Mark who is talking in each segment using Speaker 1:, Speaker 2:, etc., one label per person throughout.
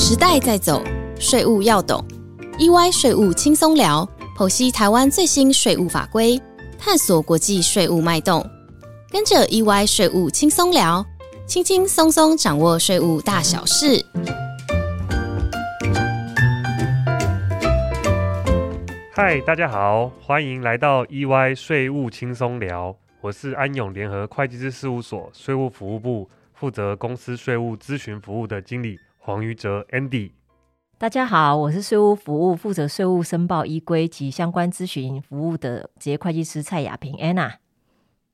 Speaker 1: 时代在走，税务要懂。EY 税务轻松聊，剖析台湾最新税务法规，探索国际税务脉动。跟着 EY 税务轻松聊，轻轻松松掌握税务大小事。
Speaker 2: 嗨，大家好，欢迎来到 EY 税务轻松聊，我是安永联合会计师事务所税务服务部负责公司税务咨询服务的经理黄瑜哲 Andy。
Speaker 3: 大家好，我是税务服务负责税务申报依规及相关咨询服务的职业会计师蔡雅萍 Anna。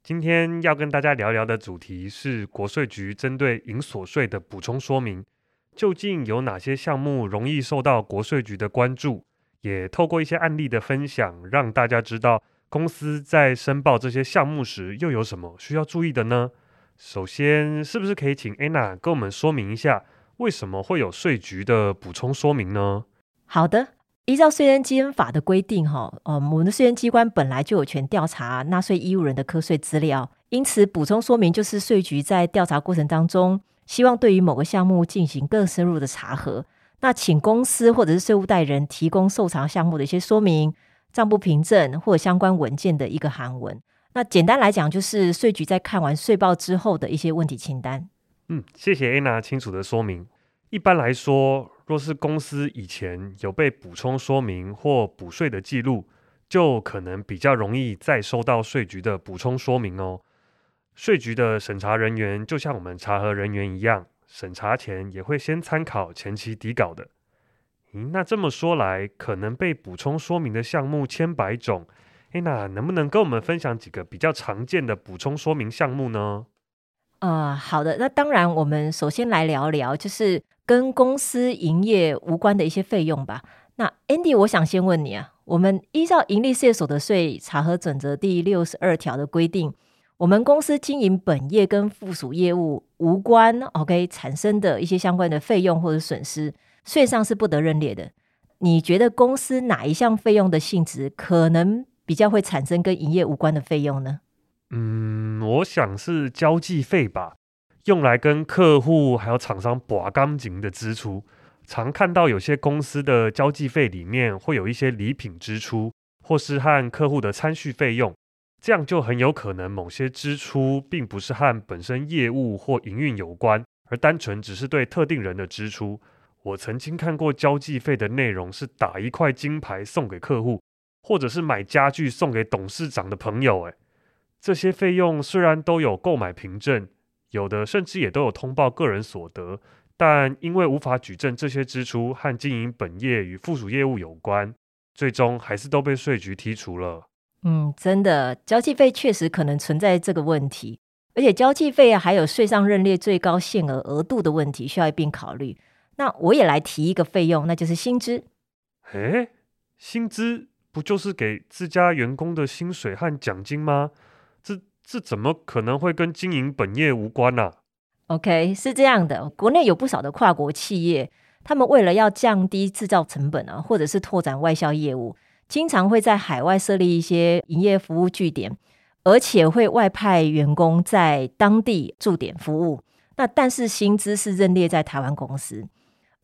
Speaker 2: 今天要跟大家聊聊的主题是国税局针对营所税的补充说明，究竟有哪些项目容易受到国税局的关注？也透过一些案例的分享，让大家知道公司在申报这些项目时又有什么需要注意的呢？首先，是不是可以请 Anna 跟我们说明一下，为什么会有税局的补充说明呢？
Speaker 3: 好的，依照税基金法的规定，哈，呃，我们的税捐机关本来就有权调查纳税义务人的课税资料，因此补充说明就是税局在调查过程当中，希望对于某个项目进行更深入的查核。那请公司或者是税务代人提供受查项目的一些说明、账簿凭证或者相关文件的一个函文。那简单来讲，就是税局在看完税报之后的一些问题清单。
Speaker 2: 嗯，谢谢 Anna 清楚的说明。一般来说，若是公司以前有被补充说明或补税的记录，就可能比较容易再收到税局的补充说明哦。税局的审查人员就像我们查核人员一样。审查前也会先参考前期底稿的。嗯，那这么说来，可能被补充说明的项目千百种。哎，那能不能跟我们分享几个比较常见的补充说明项目呢？
Speaker 3: 呃，好的。那当然，我们首先来聊聊，就是跟公司营业无关的一些费用吧。那 Andy，我想先问你啊，我们依照盈利事业所得税查核准则第六十二条的规定。我们公司经营本业跟附属业务无关，OK，产生的一些相关的费用或者损失，税上是不得认列的。你觉得公司哪一项费用的性质可能比较会产生跟营业无关的费用呢？
Speaker 2: 嗯，我想是交际费吧，用来跟客户还有厂商拔钢筋的支出。常看到有些公司的交际费里面会有一些礼品支出，或是和客户的餐叙费用。这样就很有可能某些支出并不是和本身业务或营运有关，而单纯只是对特定人的支出。我曾经看过交际费的内容是打一块金牌送给客户，或者是买家具送给董事长的朋友。诶，这些费用虽然都有购买凭证，有的甚至也都有通报个人所得，但因为无法举证这些支出和经营本业与附属业务有关，最终还是都被税局剔除了。
Speaker 3: 嗯，真的，交际费确实可能存在这个问题，而且交际费啊，还有税上认列最高限额额度的问题，需要一并考虑。那我也来提一个费用，那就是薪资。
Speaker 2: 诶，薪资不就是给自家员工的薪水和奖金吗？这怎么可能会跟经营本业无关呢
Speaker 3: ？OK，是这样的，国内有不少的跨国企业，他们为了要降低制造成本啊，或者是拓展外销业务。经常会在海外设立一些营业服务据点，而且会外派员工在当地驻点服务。那但是薪资是认列在台湾公司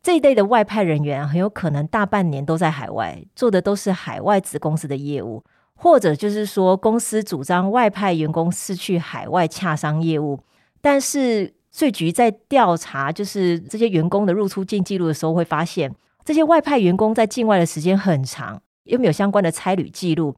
Speaker 3: 这一类的外派人员，很有可能大半年都在海外做的都是海外子公司的业务，或者就是说公司主张外派员工是去海外洽商业务，但是税局在调查就是这些员工的入出境记录的时候，会发现这些外派员工在境外的时间很长。又没有相关的差旅记录，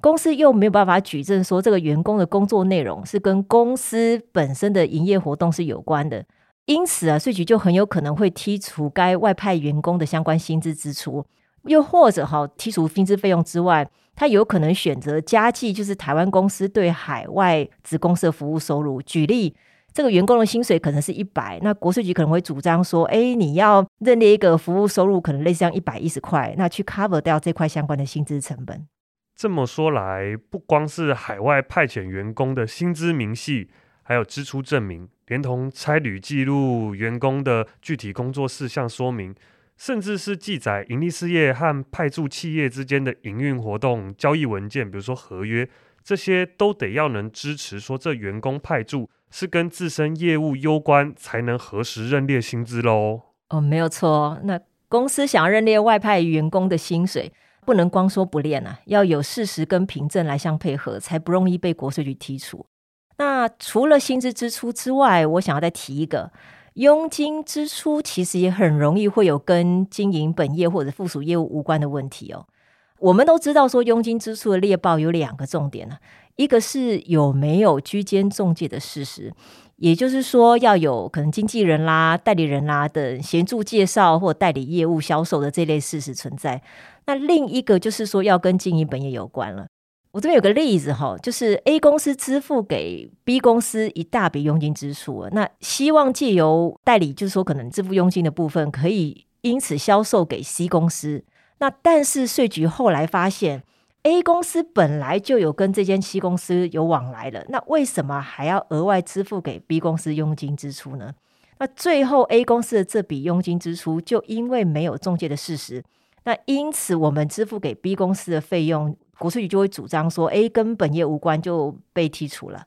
Speaker 3: 公司又没有办法举证说这个员工的工作内容是跟公司本身的营业活动是有关的，因此啊，税局就很有可能会剔除该外派员工的相关薪资支出，又或者哈剔除薪资费用之外，他有可能选择加计就是台湾公司对海外子公司的服务收入。举例。这个员工的薪水可能是一百，那国税局可能会主张说：“哎，你要认列一个服务收入，可能类似像一百一十块，那去 cover 掉这块相关的薪资成本。”
Speaker 2: 这么说来，不光是海外派遣员工的薪资明细，还有支出证明，连同差旅记录、员工的具体工作事项说明，甚至是记载盈利事业和派驻企业之间的营运活动交易文件，比如说合约，这些都得要能支持说这员工派驻。是跟自身业务攸关，才能核实认列薪资喽。
Speaker 3: 哦，没有错。那公司想要认列外派员工的薪水，不能光说不练啊，要有事实跟凭证来相配合，才不容易被国税局剔除。那除了薪资支出之外，我想要再提一个。佣金支出其实也很容易会有跟经营本业或者附属业务无关的问题哦。我们都知道说，佣金支出的猎报有两个重点呢，一个是有没有居间中介的事实，也就是说要有可能经纪人啦、代理人啦等协助介绍或代理业务销售的这类事实存在。那另一个就是说要跟经营本业有关了。我这边有个例子哈，就是 A 公司支付给 B 公司一大笔佣金支出，那希望借由代理，就是说可能支付佣金的部分，可以因此销售给 C 公司。那但是税局后来发现，A 公司本来就有跟这间 C 公司有往来了，那为什么还要额外支付给 B 公司佣金支出呢？那最后 A 公司的这笔佣金支出，就因为没有中介的事实，那因此我们支付给 B 公司的费用。国税局就会主张说，A 跟本业无关就被剔除了。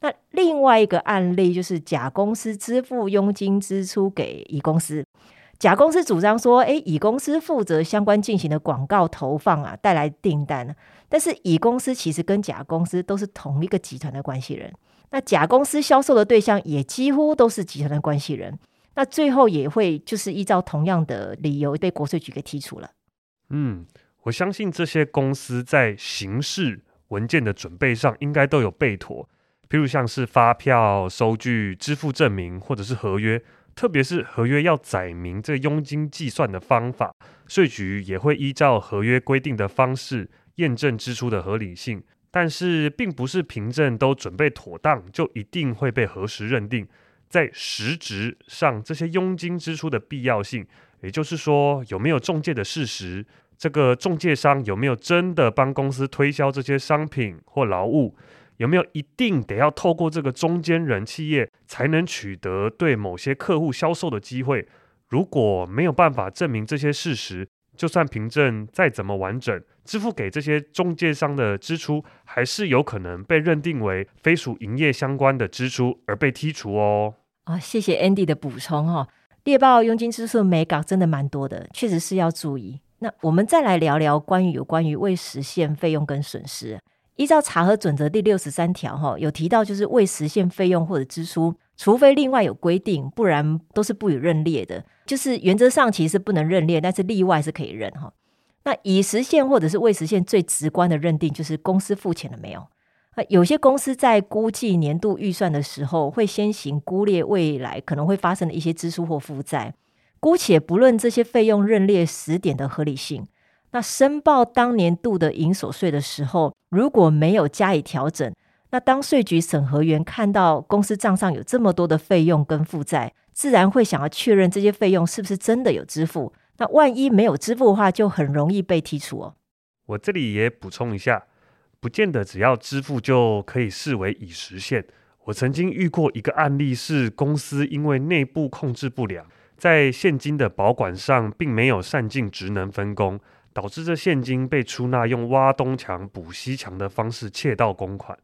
Speaker 3: 那另外一个案例就是甲公司支付佣金支出给乙公司，甲公司主张说，哎，乙公司负责相关进行的广告投放啊，带来订单。但是乙公司其实跟甲公司都是同一个集团的关系人，那甲公司销售的对象也几乎都是集团的关系人，那最后也会就是依照同样的理由被国税局给剔除了。
Speaker 2: 嗯。我相信这些公司在形式文件的准备上应该都有备妥，譬如像是发票、收据、支付证明或者是合约，特别是合约要载明这佣金计算的方法，税局也会依照合约规定的方式验证支出的合理性。但是，并不是凭证都准备妥当就一定会被核实认定，在实质上这些佣金支出的必要性，也就是说有没有中介的事实。这个中介商有没有真的帮公司推销这些商品或劳务？有没有一定得要透过这个中间人企业才能取得对某些客户销售的机会？如果没有办法证明这些事实，就算凭证再怎么完整，支付给这些中介商的支出，还是有可能被认定为非属营业相关的支出而被剔除哦。
Speaker 3: 啊，谢谢 Andy 的补充哈。猎豹佣金支出美港真的蛮多的，确实是要注意。那我们再来聊聊关于有关于未实现费用跟损失。依照查核准则第六十三条，哈，有提到就是未实现费用或者支出，除非另外有规定，不然都是不予认列的。就是原则上其实不能认列，但是例外是可以认哈。那已实现或者是未实现，最直观的认定就是公司付钱了没有。那有些公司在估计年度预算的时候，会先行估列未来可能会发生的一些支出或负债。姑且不论这些费用认列时点的合理性，那申报当年度的营所税的时候，如果没有加以调整，那当税局审核员看到公司账上有这么多的费用跟负债，自然会想要确认这些费用是不是真的有支付。那万一没有支付的话，就很容易被剔除哦。
Speaker 2: 我这里也补充一下，不见得只要支付就可以视为已实现。我曾经遇过一个案例，是公司因为内部控制不良。在现金的保管上，并没有善尽职能分工，导致这现金被出纳用挖东墙补西墙的方式窃盗公款。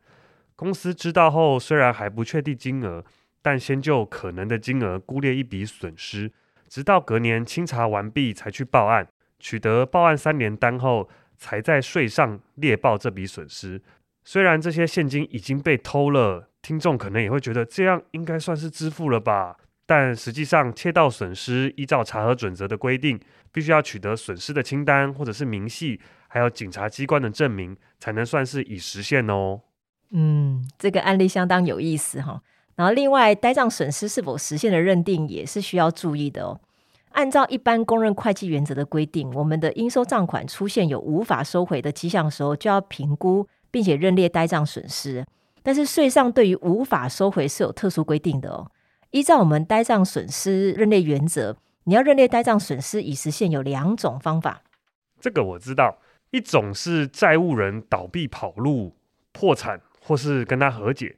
Speaker 2: 公司知道后，虽然还不确定金额，但先就可能的金额估列一笔损失。直到隔年清查完毕，才去报案，取得报案三年单后，才在税上列报这笔损失。虽然这些现金已经被偷了，听众可能也会觉得这样应该算是支付了吧？但实际上，窃盗损失依照查核准则的规定，必须要取得损失的清单或者是明细，还有警察机关的证明，才能算是已实现哦。
Speaker 3: 嗯，这个案例相当有意思哈。然后，另外呆账损失是否实现的认定也是需要注意的哦。按照一般公认会计原则的规定，我们的应收账款出现有无法收回的迹象的时候，就要评估并且认列呆账损失。但是税上对于无法收回是有特殊规定的哦。依照我们呆账损失认列原则，你要认列呆账损失已实现有两种方法。
Speaker 2: 这个我知道，一种是债务人倒闭跑路、破产，或是跟他和解；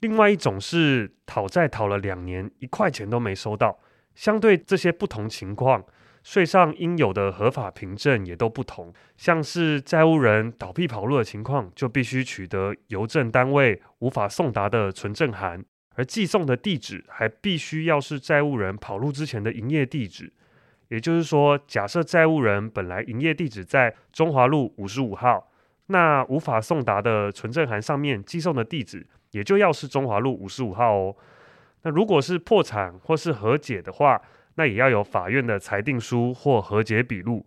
Speaker 2: 另外一种是讨债讨了两年，一块钱都没收到。相对这些不同情况，税上应有的合法凭证也都不同。像是债务人倒闭跑路的情况，就必须取得邮政单位无法送达的存证函。而寄送的地址还必须要是债务人跑路之前的营业地址。也就是说，假设债务人本来营业地址在中华路五十五号，那无法送达的存证函上面寄送的地址也就要是中华路五十五号哦。那如果是破产或是和解的话，那也要有法院的裁定书或和解笔录。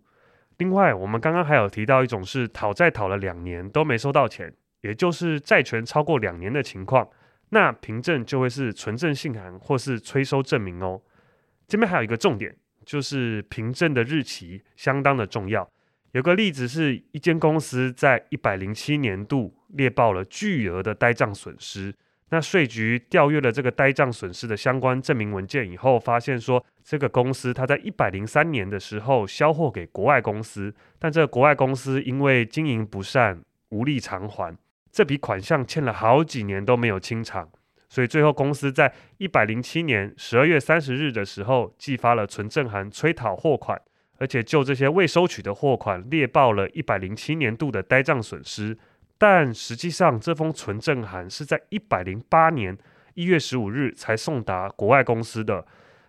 Speaker 2: 另外，我们刚刚还有提到一种是讨债讨了两年都没收到钱，也就是债权超过两年的情况，那凭证就会是存证信函或是催收证明哦。这边还有一个重点，就是凭证的日期相当的重要。有个例子是一间公司在一百零七年度列报了巨额的呆账损失。那税局调阅了这个呆账损失的相关证明文件以后，发现说这个公司它在一百零三年的时候销货给国外公司，但这个国外公司因为经营不善，无力偿还这笔款项，欠了好几年都没有清偿，所以最后公司在一百零七年十二月三十日的时候寄发了存证函催讨货款，而且就这些未收取的货款列报了一百零七年度的呆账损失。但实际上，这封存证函是在一百零八年一月十五日才送达国外公司的。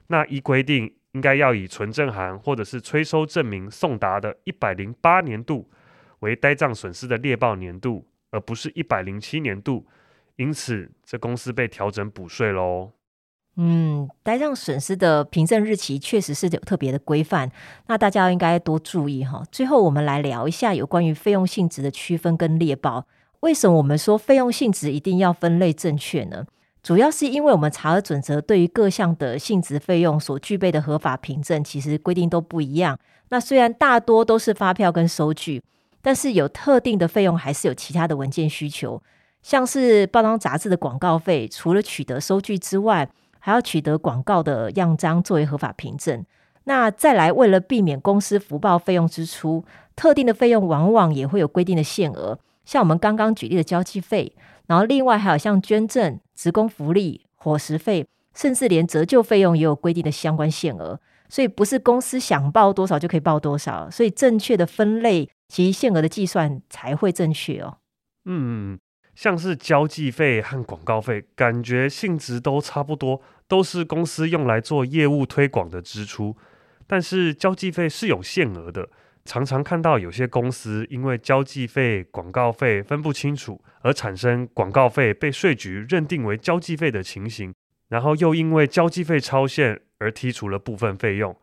Speaker 2: 那依规定，应该要以存证函或者是催收证明送达的一百零八年度为呆账损失的列报年度，而不是一百零七年度。因此，这公司被调整补税喽。
Speaker 3: 嗯，呆账损失的凭证日期确实是有特别的规范，那大家应该多注意哈。最后，我们来聊一下有关于费用性质的区分跟列报。为什么我们说费用性质一定要分类正确呢？主要是因为我们查核准则对于各项的性质费用所具备的合法凭证，其实规定都不一样。那虽然大多都是发票跟收据，但是有特定的费用还是有其他的文件需求，像是报章杂志的广告费，除了取得收据之外。还要取得广告的样章作为合法凭证。那再来，为了避免公司福报费用支出，特定的费用往往也会有规定的限额。像我们刚刚举例的交际费，然后另外还有像捐赠、职工福利、伙食费，甚至连折旧费用也有规定的相关限额。所以不是公司想报多少就可以报多少。所以正确的分类其限额的计算才会正确哦。
Speaker 2: 嗯。像是交际费和广告费，感觉性质都差不多，都是公司用来做业务推广的支出。但是交际费是有限额的，常常看到有些公司因为交际费、广告费分不清楚，而产生广告费被税局认定为交际费的情形，然后又因为交际费超限而剔除了部分费用。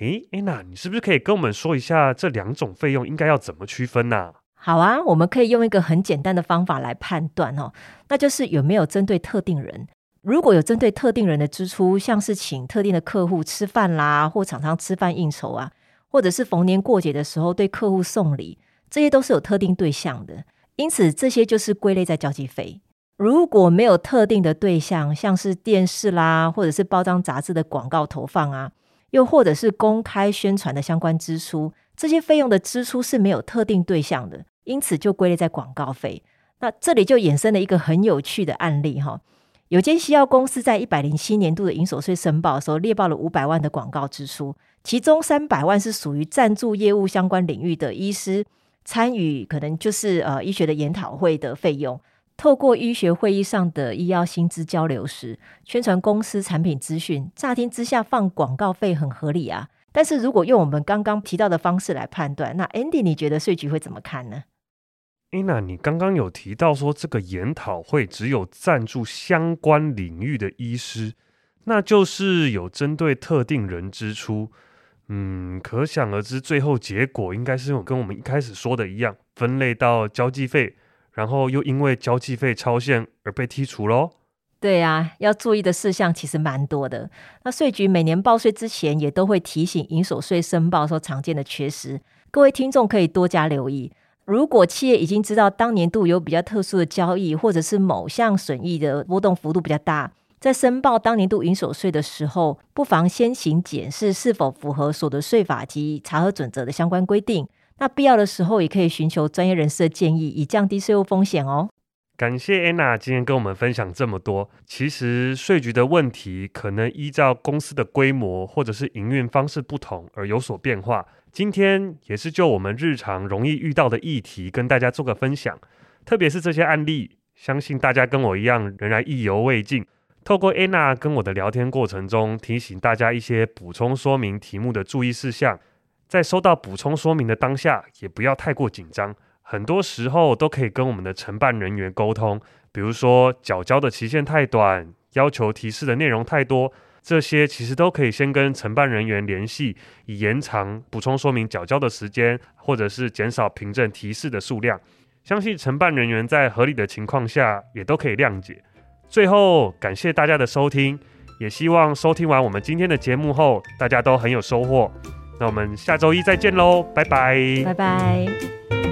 Speaker 2: 诶，安娜，你是不是可以跟我们说一下这两种费用应该要怎么区分呢？
Speaker 3: 好啊，我们可以用一个很简单的方法来判断哦，那就是有没有针对特定人。如果有针对特定人的支出，像是请特定的客户吃饭啦，或常常吃饭应酬啊，或者是逢年过节的时候对客户送礼，这些都是有特定对象的。因此，这些就是归类在交际费。如果没有特定的对象，像是电视啦，或者是包装杂志的广告投放啊，又或者是公开宣传的相关支出，这些费用的支出是没有特定对象的。因此就归类在广告费。那这里就衍生了一个很有趣的案例哈，有间西药公司在一百零七年度的营所税申报的时候，列报了五百万的广告支出，其中三百万是属于赞助业务相关领域的医师参与，可能就是呃医学的研讨会的费用。透过医学会议上的医药薪资交流时，宣传公司产品资讯，乍听之下放广告费很合理啊。但是如果用我们刚刚提到的方式来判断，那 Andy 你觉得税局会怎么看呢？
Speaker 2: 安娜，你刚刚有提到说这个研讨会只有赞助相关领域的医师，那就是有针对特定人支出。嗯，可想而知，最后结果应该是有跟我们一开始说的一样，分类到交际费，然后又因为交际费超限而被剔除喽。
Speaker 3: 对呀，要注意的事项其实蛮多的。那税局每年报税之前，也都会提醒营所税申报所常见的缺失，各位听众可以多加留意。如果企业已经知道当年度有比较特殊的交易，或者是某项损益的波动幅度比较大，在申报当年度营所税的时候，不妨先行检视是否符合所得税法及查核准则的相关规定。那必要的时候，也可以寻求专业人士的建议，以降低税务风险哦。
Speaker 2: 感谢安娜今天跟我们分享这么多。其实税局的问题可能依照公司的规模或者是营运方式不同而有所变化。今天也是就我们日常容易遇到的议题，跟大家做个分享。特别是这些案例，相信大家跟我一样仍然意犹未尽。透过 Anna 跟我的聊天过程中，提醒大家一些补充说明题目的注意事项。在收到补充说明的当下，也不要太过紧张。很多时候都可以跟我们的承办人员沟通，比如说缴交的期限太短，要求提示的内容太多，这些其实都可以先跟承办人员联系，以延长补充说明缴交的时间，或者是减少凭证提示的数量。相信承办人员在合理的情况下，也都可以谅解。最后，感谢大家的收听，也希望收听完我们今天的节目后，大家都很有收获。那我们下周一再见喽，拜拜，
Speaker 3: 拜拜。